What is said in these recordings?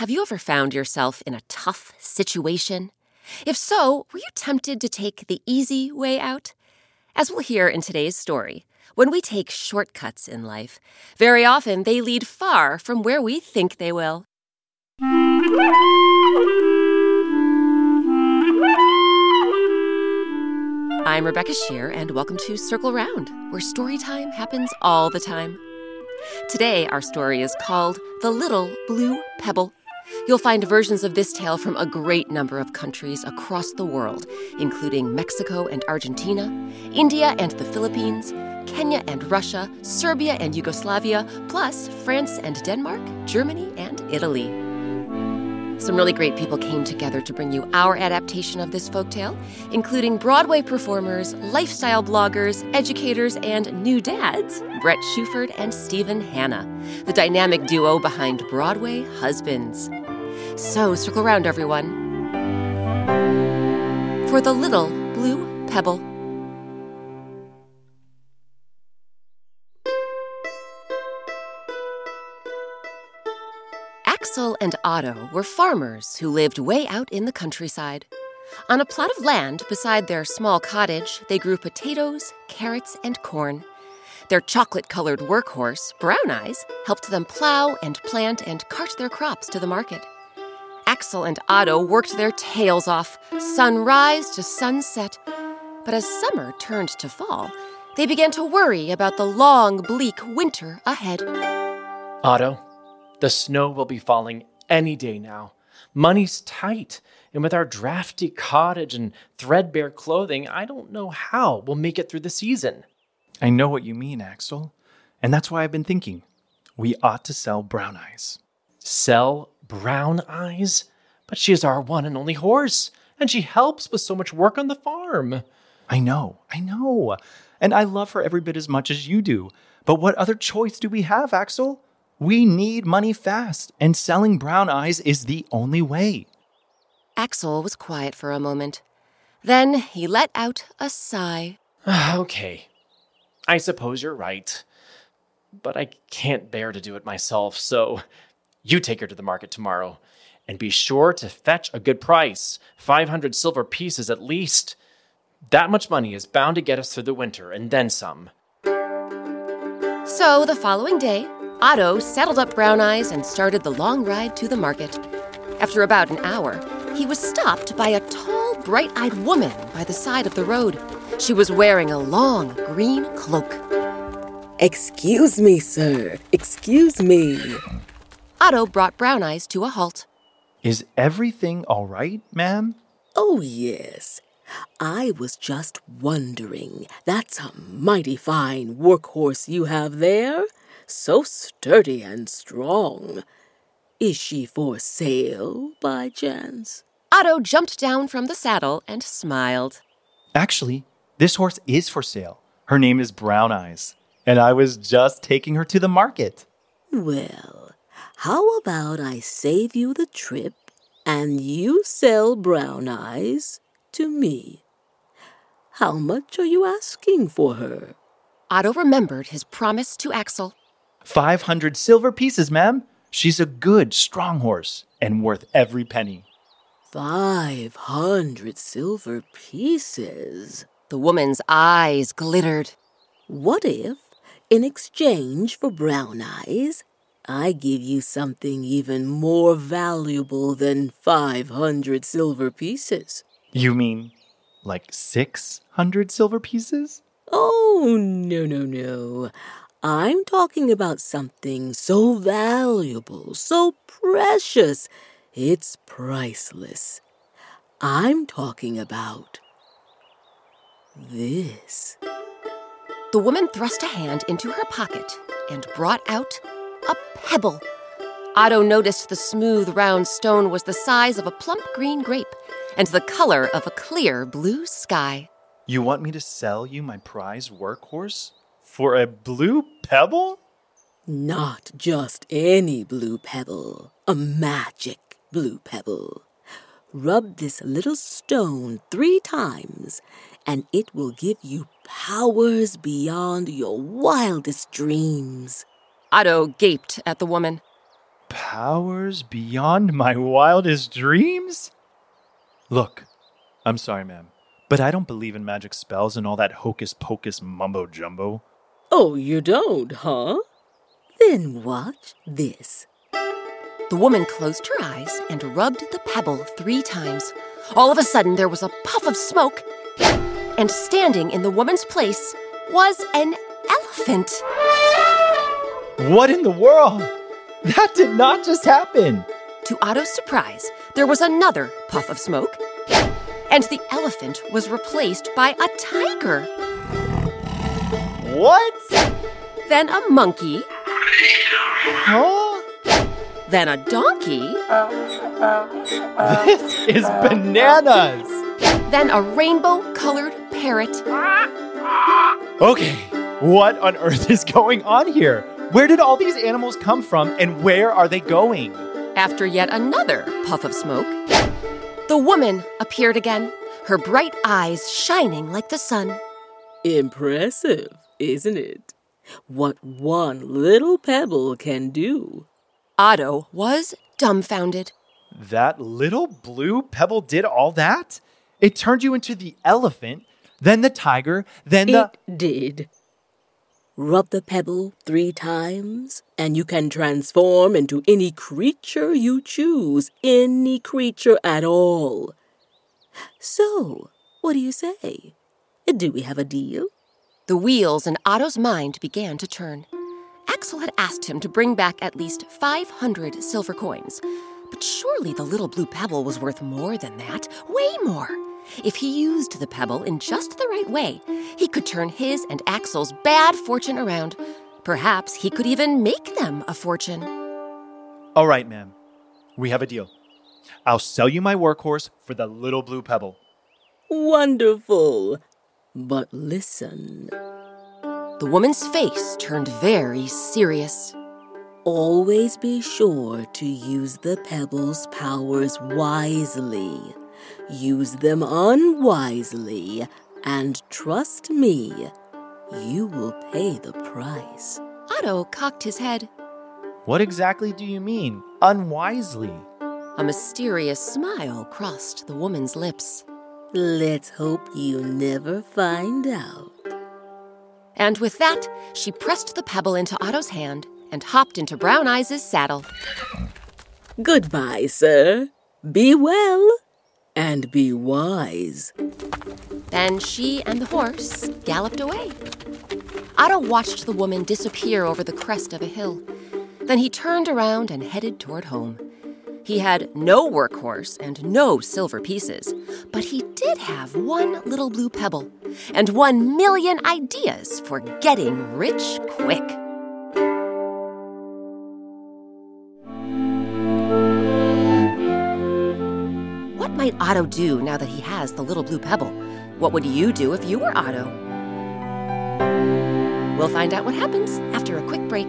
Have you ever found yourself in a tough situation? If so, were you tempted to take the easy way out? As we'll hear in today's story, when we take shortcuts in life, very often they lead far from where we think they will. I'm Rebecca Sheir, and welcome to Circle Round, where story time happens all the time. Today, our story is called The Little Blue Pebble. You'll find versions of this tale from a great number of countries across the world, including Mexico and Argentina, India and the Philippines, Kenya and Russia, Serbia and Yugoslavia, plus France and Denmark, Germany and Italy. Some really great people came together to bring you our adaptation of this folktale, including Broadway performers, lifestyle bloggers, educators, and new dads, Bret Shuford and Stephen Hanna, the dynamic duo behind Broadway Husbands. So circle around, everyone, for the little blue pebble. Axel and Otto were farmers who lived way out in the countryside. On a plot of land beside their small cottage, they grew potatoes, carrots, and corn. Their chocolate colored workhorse, Brown Eyes, helped them plow and plant and cart their crops to the market. Axel and Otto worked their tails off, sunrise to sunset. But as summer turned to fall, they began to worry about the long, bleak winter ahead. Otto, the snow will be falling any day now. Money's tight, and with our drafty cottage and threadbare clothing, I don't know how we'll make it through the season. I know what you mean, Axel. And that's why I've been thinking we ought to sell Brown Eyes. Sell Brown Eyes? But she is our one and only horse, and she helps with so much work on the farm. I know, I know. And I love her every bit as much as you do. But what other choice do we have, Axel? We need money fast, and selling Brown Eyes is the only way. Axel was quiet for a moment. Then he let out a sigh. okay. I suppose you're right. But I can't bear to do it myself, so you take her to the market tomorrow. And be sure to fetch a good price 500 silver pieces at least. That much money is bound to get us through the winter, and then some. So the following day, Otto saddled up Brown Eyes and started the long ride to the market. After about an hour, he was stopped by a tall, bright eyed woman by the side of the road. She was wearing a long green cloak. Excuse me, sir. Excuse me. Otto brought Brown Eyes to a halt. Is everything all right, ma'am? Oh, yes. I was just wondering. That's a mighty fine workhorse you have there. So sturdy and strong. Is she for sale, by chance? Otto jumped down from the saddle and smiled. Actually, this horse is for sale. Her name is Brown Eyes, and I was just taking her to the market. Well, how about I save you the trip and you sell Brown Eyes to me? How much are you asking for her? Otto remembered his promise to Axel. 500 silver pieces, ma'am. She's a good, strong horse and worth every penny. Five hundred silver pieces. The woman's eyes glittered. What if, in exchange for brown eyes, I give you something even more valuable than 500 silver pieces? You mean like 600 silver pieces? Oh, no, no, no. I'm talking about something so valuable, so precious, it's priceless. I'm talking about this. The woman thrust a hand into her pocket and brought out a pebble. Otto noticed the smooth, round stone was the size of a plump green grape and the color of a clear blue sky. You want me to sell you my prize workhorse for a blue pebble? Not just any blue pebble, a magic blue pebble. Rub this little stone three times, and it will give you powers beyond your wildest dreams. Otto gaped at the woman. Powers beyond my wildest dreams? Look, I'm sorry, ma'am, but I don't believe in magic spells and all that hocus pocus mumbo jumbo. Oh, you don't, huh? Then watch this. The woman closed her eyes and rubbed the pebble three times. All of a sudden, there was a puff of smoke, and standing in the woman's place was an elephant. What in the world? That did not just happen. To Otto's surprise, there was another puff of smoke, and the elephant was replaced by a tiger, What? then a monkey, Huh? then a donkey, This is bananas. then a rainbow colored parrot. Okay, what on earth is going on here? Where did all these animals come from and where are they going? After yet another puff of smoke, the woman appeared again, her bright eyes shining like the sun. Impressive, isn't it? What one little pebble can do. Otto was dumbfounded. That little blue pebble did all that? It turned you into the elephant, then the tiger, then the. It did. Rub the pebble three times, and you can transform into any creature you choose, any creature at all. So, what do you say? Do we have a deal? The wheels in Otto's mind began to turn. Axel had asked him to bring back at least 500 silver coins. But surely the little blue pebble was worth more than that, way more. If he used the pebble in just the right way, he could turn his and Axel's bad fortune around. Perhaps he could even make them a fortune. All right, ma'am. We have a deal. I'll sell you my workhorse for the little blue pebble. Wonderful. But listen, The woman's face turned very serious. always be sure to use the pebble's powers wisely. Use them unwisely, and trust me, you will pay the price. Otto cocked his head. What exactly do you mean? Unwisely. A mysterious smile crossed the woman's lips. Let's hope you never find out. And with that, she pressed the pebble into Otto's hand and hopped into Brown Eyes' saddle. Goodbye, sir. Be well and be wise. Then she and the horse galloped away. Otto watched the woman disappear over the crest of a hill. Then he turned around and headed toward home. He had no workhorse and no silver pieces, but he did have one little blue pebble and one million ideas for getting rich quick. Might Otto do now that he has the little blue pebble? What would you do if you were Otto? We'll find out what happens after a quick break.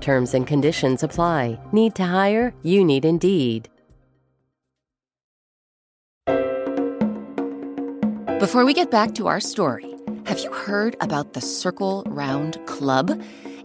Terms and conditions apply. Need to hire? You need Indeed. Before we get back to our story, have you heard about the Circle Round Club?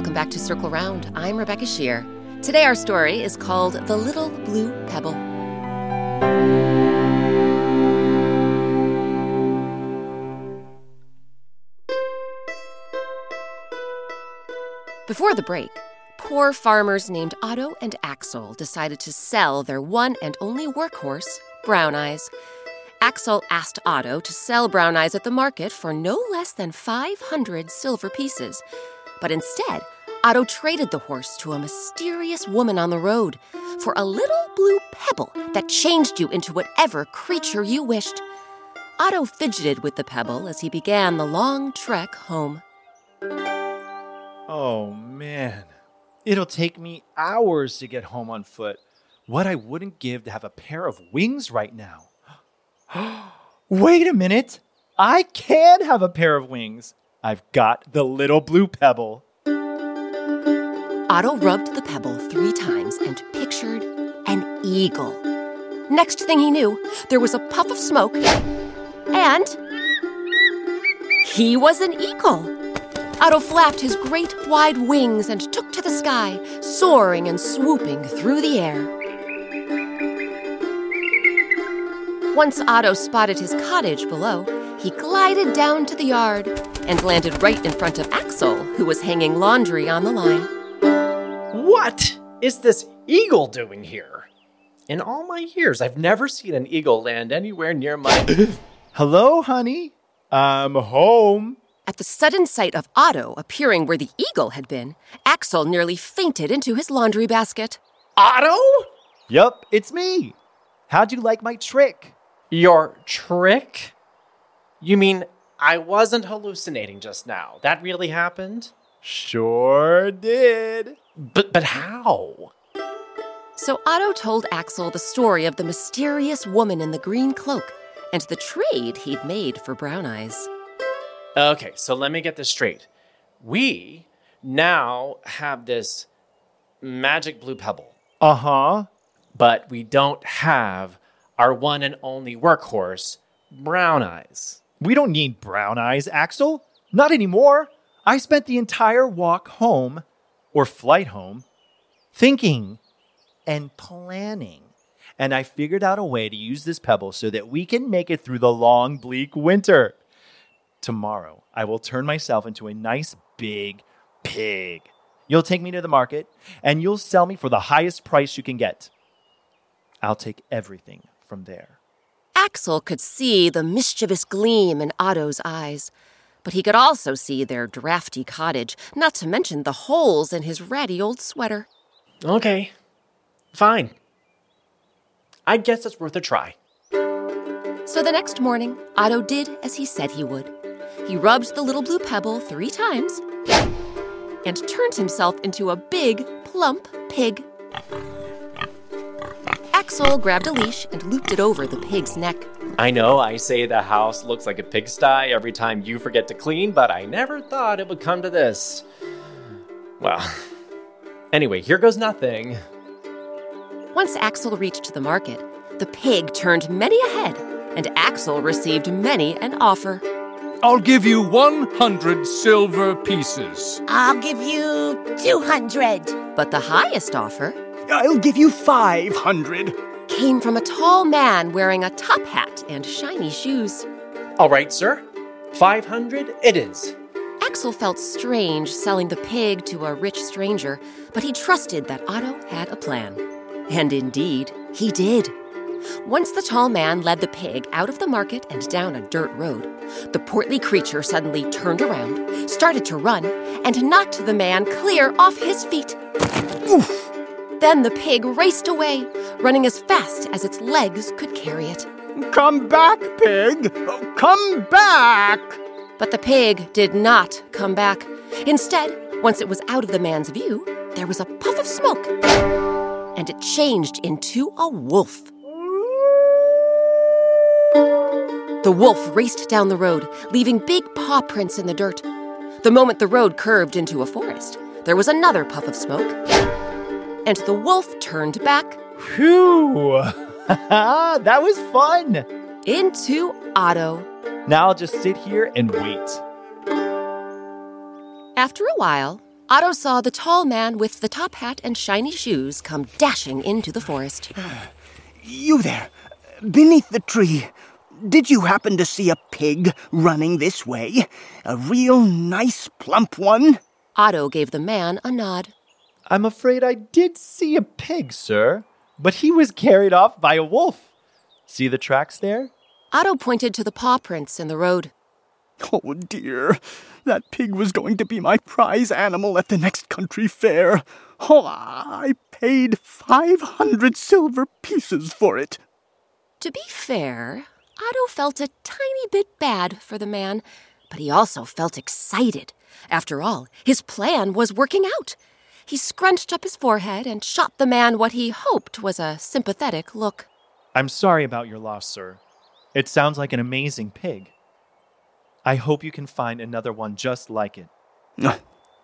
Welcome back to Circle Round. I'm Rebecca Sheir. Today our story is called The Little Blue Pebble. Before the break, poor farmers named Otto and Axel decided to sell their one and only workhorse, Brown Eyes. Axel asked Otto to sell Brown Eyes at the market for no less than 500 silver pieces. But instead, Otto traded the horse to a mysterious woman on the road for a little blue pebble that changed you into whatever creature you wished. Otto fidgeted with the pebble as he began the long trek home. Oh man, it'll take me hours to get home on foot. What I wouldn't give to have a pair of wings right now. Wait a minute. I can have a pair of wings. I've got the little blue pebble. Otto rubbed the pebble three times and pictured an eagle. Next thing he knew, there was a puff of smoke, and he was an eagle. Otto flapped his great wide wings and took to the sky, soaring and swooping through the air. Once Otto spotted his cottage below, he glided down to the yard and landed right in front of Axel, who was hanging laundry on the line. What is this eagle doing here? In all my years, I've never seen an eagle land anywhere near my. Hello, honey. I'm home. At the sudden sight of Otto appearing where the eagle had been, Axel nearly fainted into his laundry basket. Otto? Yup, it's me. How'd you like my trick? Your trick? You mean I wasn't hallucinating just now? That really happened? Sure did. But but how? So Otto told Axel the story of the mysterious woman in the green cloak and the trade he'd made for Brown Eyes. Okay, so let me get this straight. We now have this magic blue pebble, Uh huh. but we don't have our one and only workhorse, Brown Eyes. We don't need brown eyes, Axel. Not anymore. I spent the entire walk home, or flight home, thinking and planning. And I figured out a way to use this pebble so that we can make it through the long, bleak winter. Tomorrow, I will turn myself into a nice big pig. You'll take me to the market and you'll sell me for the highest price you can get. I'll take everything from there. Axel could see the mischievous gleam in Otto's eyes, but he could also see their drafty cottage, not to mention the holes in his ratty old sweater. Okay, fine. I guess it's worth a try. So the next morning, Otto did as he said he would. He rubbed the little blue pebble three times and turned himself into a big, plump pig. Axel grabbed a leash and looped it over the pig's neck. I know I say the house looks like a pigsty every time you forget to clean, but I never thought it would come to this. Well, anyway, here goes nothing. Once Axel reached the market, the pig turned many a head, and Axel received many an offer. I'll give you 100 silver pieces. I'll give you 200. But the highest offer I'll give you 500. came from a tall man wearing a top hat and shiny shoes. All right, sir. 500 it is. Axel felt strange selling the pig to a rich stranger, but he trusted that Otto had a plan. And indeed, he did. Once the tall man led the pig out of the market and down a dirt road, the portly creature suddenly turned around, started to run, and knocked the man clear off his feet. Then the pig raced away, running as fast as its legs could carry it. Come back, pig! Come back! But the pig did not come back. Instead, once it was out of the man's view, there was a puff of smoke, and it changed into a wolf. The wolf raced down the road, leaving big paw prints in the dirt. The moment the road curved into a forest, there was another puff of smoke, and the wolf turned back Phew! that was fun! into Otto. Now I'll just sit here and wait. After a while, Otto saw the tall man with the top hat and shiny shoes come dashing into the forest. You there, beneath the tree. Did you happen to see a pig running this way? A real nice plump one? Otto gave the man a nod. I'm afraid I did see a pig, sir, but he was carried off by a wolf. See the tracks there? Otto pointed to the paw prints in the road. Oh dear, that pig was going to be my prize animal at the next country fair. Oh, I paid 500 silver pieces for it. To be fair, Otto felt a tiny bit bad for the man, but he also felt excited. After all, his plan was working out. He scrunched up his forehead and shot the man what he hoped was a sympathetic look. I'm sorry about your loss, sir. It sounds like an amazing pig. I hope you can find another one just like it.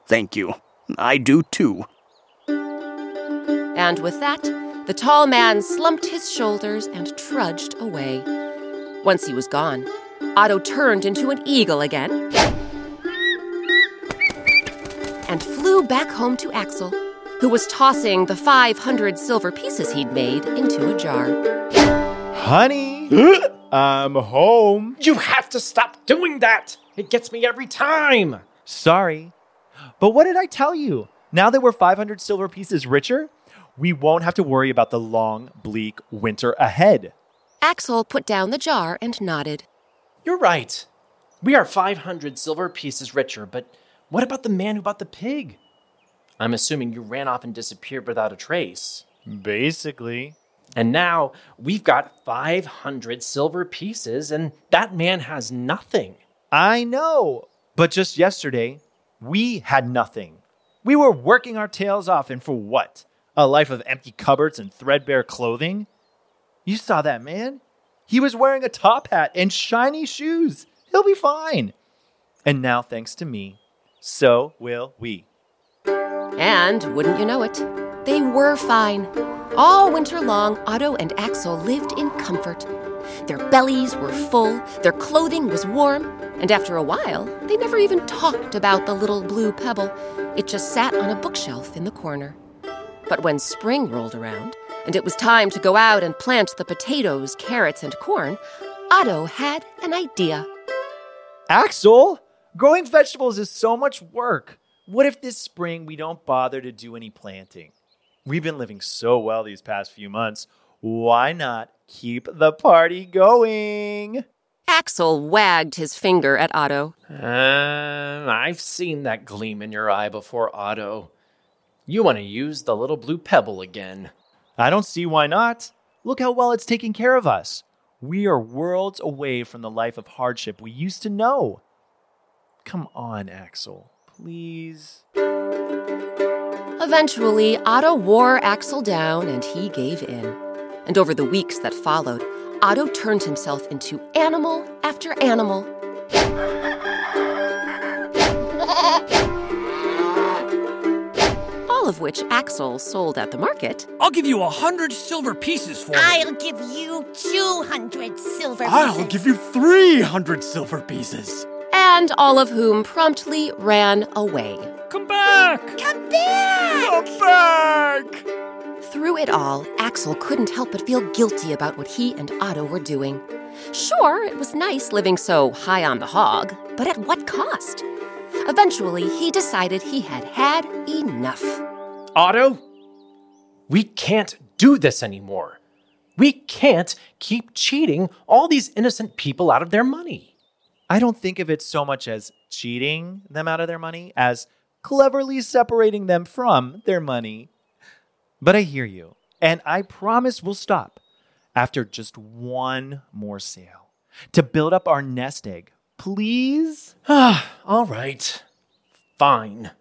Thank you. I do too. And with that, the tall man slumped his shoulders and trudged away. Once he was gone, Otto turned into an eagle again and flew back home to Axel, who was tossing the 500 silver pieces he'd made into a jar. Honey, I'm home. You have to stop doing that! It gets me every time! Sorry. But what did I tell you? Now that we're 500 silver pieces richer, we won't have to worry about the long, bleak winter ahead. Axel put down the jar and nodded. You're right. We are 500 silver pieces richer, but what about the man who bought the pig? I'm assuming you ran off and disappeared without a trace. Basically. And now we've got 500 silver pieces, and that man has nothing. I know. But just yesterday, we had nothing. We were working our tails off, and for what? A life of empty cupboards and threadbare clothing? You saw that man? He was wearing a top hat and shiny shoes. He'll be fine. And now, thanks to me, so will we. And wouldn't you know it, they were fine. All winter long, Otto and Axel lived in comfort. Their bellies were full, their clothing was warm, and after a while, they never even talked about the little blue pebble. It just sat on a bookshelf in the corner. But when spring rolled around, and it was time to go out and plant the potatoes, carrots, and corn, Otto had an idea. Axel, growing vegetables is so much work. What if this spring we don't bother to do any planting? We've been living so well these past few months. Why not keep the party going? Axel wagged his finger at Otto. Uh, I've seen that gleam in your eye before, Otto. You want to use the little blue pebble again. I don't see why not. Look how well it's taking care of us. We are worlds away from the life of hardship we used to know. Come on, Axel. Please. Eventually, Otto wore Axel down and he gave in. And over the weeks that followed, Otto turned himself into animal after animal. All of which Axel sold at the market. I'll give you a hundred silver pieces for it. I'll give you 200 silver I'll give you 300 silver pieces. And all of whom promptly ran away. Come back! Come back! Come back! Through it all, Axel couldn't help but feel guilty about what he and Otto were doing. Sure, it was nice living so high on the hog, but at what cost? Eventually, he decided he had had enough. Otto, we can't do this anymore. We can't keep cheating all these innocent people out of their money. I don't think of it so much as cheating them out of their money as cleverly separating them from their money. But I hear you, and I promise we'll stop after just one more sale to build up our nest egg. Please? Ah, all right. Fine.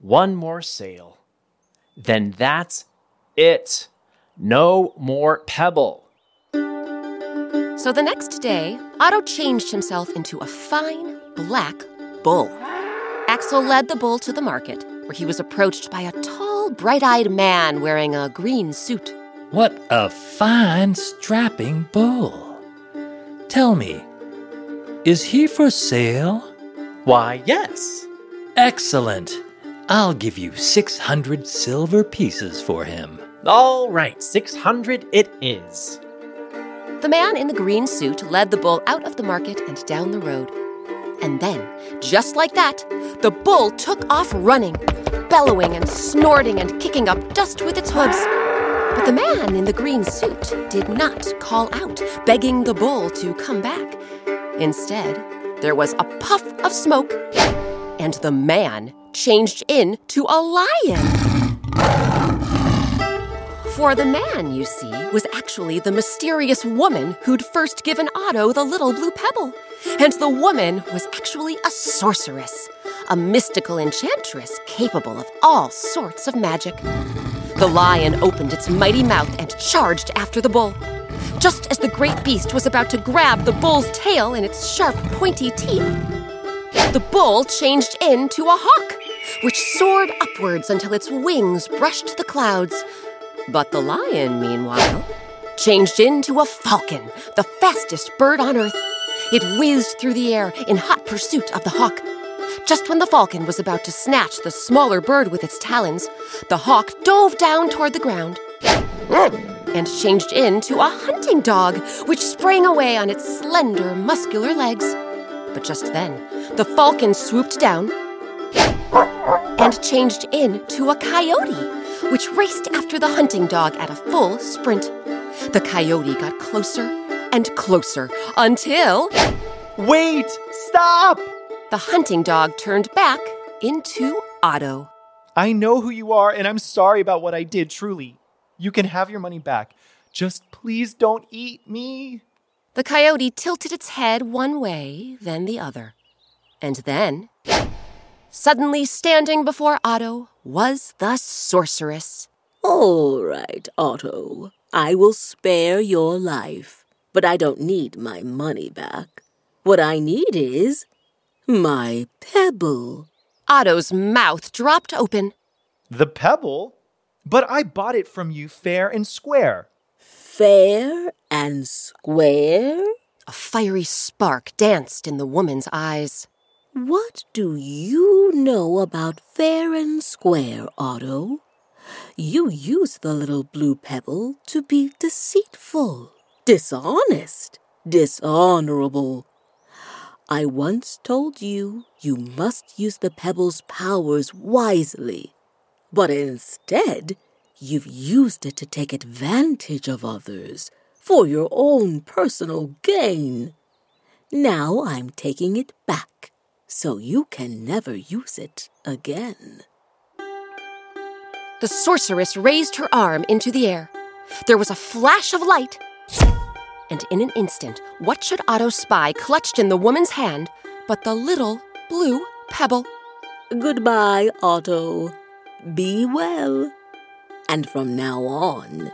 One more sale. Then that's it. No more pebble. So the next day, Otto changed himself into a fine black bull. Axel led the bull to the market, where he was approached by a tall, bright eyed man wearing a green suit. What a fine, strapping bull. Tell me, is he for sale? Why, yes. Excellent. I'll give you 600 silver pieces for him. All right, 600 it is. The man in the green suit led the bull out of the market and down the road. And then, just like that, the bull took off running, bellowing and snorting and kicking up dust with its hooves. But the man in the green suit did not call out, begging the bull to come back. Instead, there was a puff of smoke, and the man changed into a lion. For the man, you see, was actually the mysterious woman who'd first given Otto the little blue pebble. And the woman was actually a sorceress, a mystical enchantress capable of all sorts of magic. The lion opened its mighty mouth and charged after the bull. Just as the great beast was about to grab the bull's tail in its sharp, pointy teeth, the bull changed into a hawk, which soared upwards until its wings brushed the clouds. But the lion, meanwhile, changed into a falcon, the fastest bird on earth. It whizzed through the air in hot pursuit of the hawk. Just when the falcon was about to snatch the smaller bird with its talons, the hawk dove down toward the ground and changed into a hunting dog, which sprang away on its slender, muscular legs. But just then, the falcon swooped down and changed into a coyote, which raced after the hunting dog at a full sprint. The coyote got closer and closer until Wait! Stop! the hunting dog turned back into Otto. I know who you are, and I'm sorry about what I did, truly. You can have your money back. Just please don't eat me. The coyote tilted its head one way, then the other. And then, suddenly standing before Otto was the sorceress. All right, Otto. I will spare your life, but I don't need my money back. What I need is my pebble. Otto's mouth dropped open. The pebble? But I bought it from you fair and square. Fair and square? A fiery spark danced in the woman's eyes. What do you know about fair and square, Otto? You use the little blue pebble to be deceitful, dishonest, dishonorable. I once told you you must use the pebble's powers wisely, but instead you've used it to take advantage of others for your own personal gain. Now I'm taking it back so you can never use it again. The sorceress raised her arm into the air. There was a flash of light. And in an instant, what should Otto spy clutched in the woman's hand but the little blue pebble? Goodbye, Otto. Be well. And from now on,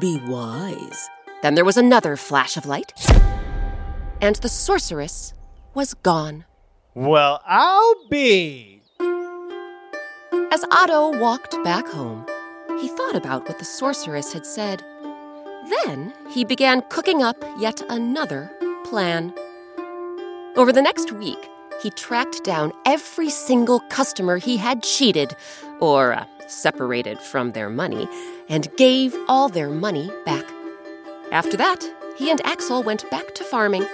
be wise. Then there was another flash of light. And the sorceress was gone. Well, I'll be. As Otto walked back home, he thought about what the sorceress had said. Then he began cooking up yet another plan. Over the next week, he tracked down every single customer he had cheated or uh, separated from their money and gave all their money back. After that, he and Axel went back to farming,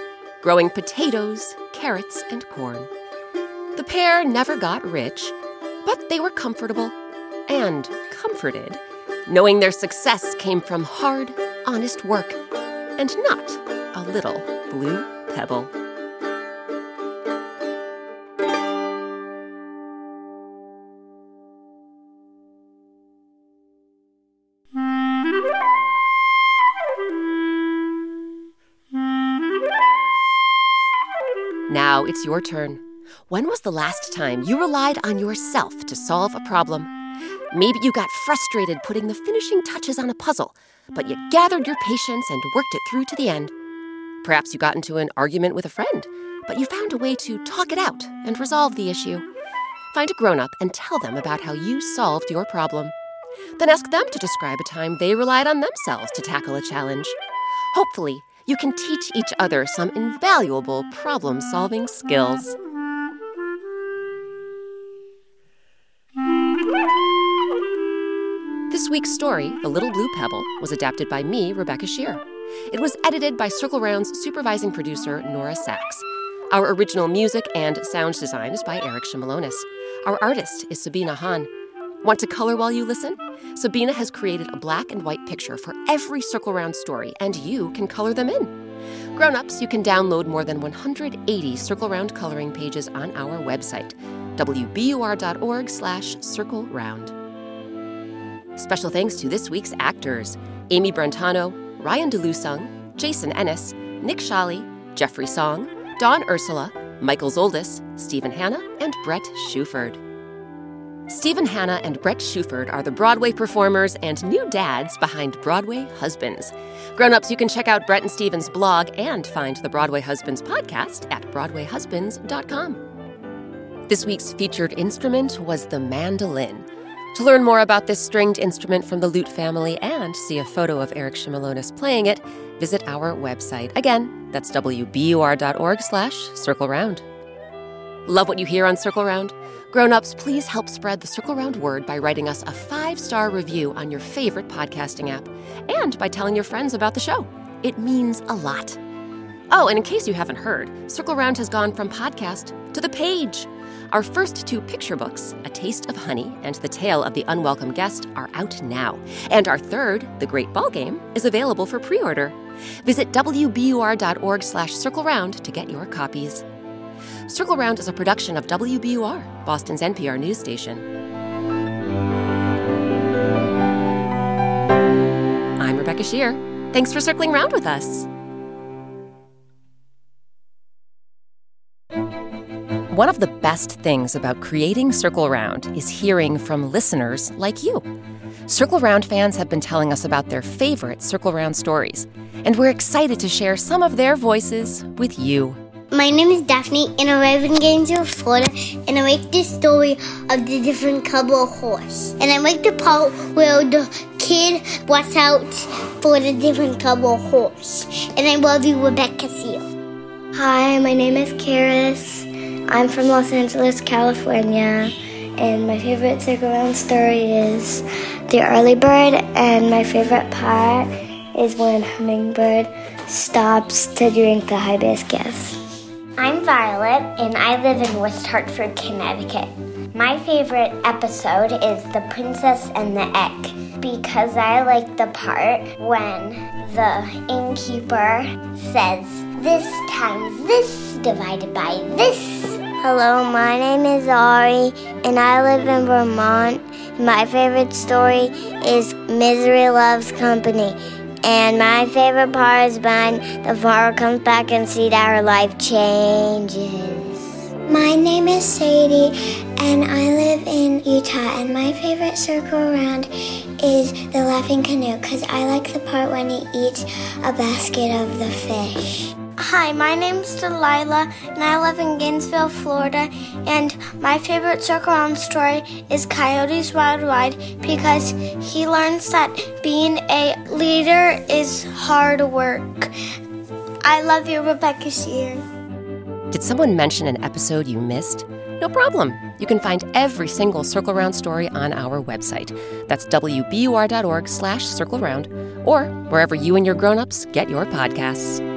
growing potatoes, carrots, and corn. The pair never got rich, but they were comfortable and comforted, knowing their success came from hard, honest work and not a little blue pebble. Now it's your turn. When was the last time you relied on yourself to solve a problem? Maybe you got frustrated putting the finishing touches on a puzzle, but you gathered your patience and worked it through to the end. Perhaps you got into an argument with a friend, but you found a way to talk it out and resolve the issue. Find a grown up and tell them about how you solved your problem. Then ask them to describe a time they relied on themselves to tackle a challenge. Hopefully, you can teach each other some invaluable problem solving skills. This week's story, The Little Blue Pebble, was adapted by me, Rebecca Sheir. It was edited by Circle Round's supervising producer, Nora Saks. Our original music and sound design is by Eric Shimalonis. Our artist is Sabina Hahn. Want to color while you listen? Sabina has created a black and white picture for every Circle Round story, and you can color them in. Grown-ups, you can download more than 180 Circle Round coloring pages on our website, wbur.org slash circle round. Special thanks to this week's actors Amy Brentano, Ryan DeLusung, Jason Ennis, Nick Shally, Jeffrey Song, Dawn Ursula, Michael Zoldis, Stephen Hanna, and Bret Shuford. Stephen Hanna and Bret Shuford are the Broadway performers and new dads behind Broadway Husbands. Grown-ups, you can check out Bret and Stephen's blog and find the Broadway Husbands podcast at broadwayhusbands.com. This week's featured instrument was the mandolin. To learn more about this stringed instrument from the lute family and see a photo of Eric Shimalonis playing it, visit our website. Again, that's wbur.org slash circle round. Love what you hear on Circle Round? Grown-ups, please help spread the Circle Round word by writing us a five-star review on your favorite podcasting app and by telling your friends about the show. It means a lot. Oh, and in case you haven't heard, Circle Round has gone from podcast to the page. Our first two picture books, A Taste of Honey and The Tale of the Unwelcome Guest, are out now. And our third, The Great Ball Game, is available for pre-order. Visit wbur.org slash circle round to get your copies. Circle Round is a production of WBUR, Boston's NPR news station. I'm Rebecca Sheir. Thanks for circling round with us. One of the best things about creating Circle Round is hearing from listeners like you. Circle Round fans have been telling us about their favorite Circle Round stories, and we're excited to share some of their voices with you. My name is Daphne, and I live in Gainesville, Florida, and I make this story of the different couple of horse. And I make the part where the kid watch out for the different couple of horse. And I love you, Rebecca Seal. Hi, my name is Karis. I'm from Los Angeles, California, and my favorite Round story is The Early Bird, and my favorite part is when Hummingbird stops to drink the hibiscus. I'm Violet, and I live in West Hartford, Connecticut. My favorite episode is The Princess and the Egg because I like the part when the innkeeper says, This times this divided by this. Hello, my name is Ari, and I live in Vermont. My favorite story is Misery Loves Company. And my favorite part is when the father comes back and see that her life changes. My name is Sadie, and I live in Utah. And my favorite circle around is the laughing canoe because I like the part when he eats a basket of the fish. Hi, my name's Delilah, and I live in Gainesville, Florida. And my favorite circle round story is Coyote's Wild Ride because he learns that being a leader is hard work. I love you, Rebecca Sheir. Did someone mention an episode you missed? No problem. You can find every single Circle Round story on our website. That's wbur.org slash circle round, or wherever you and your grown-ups get your podcasts.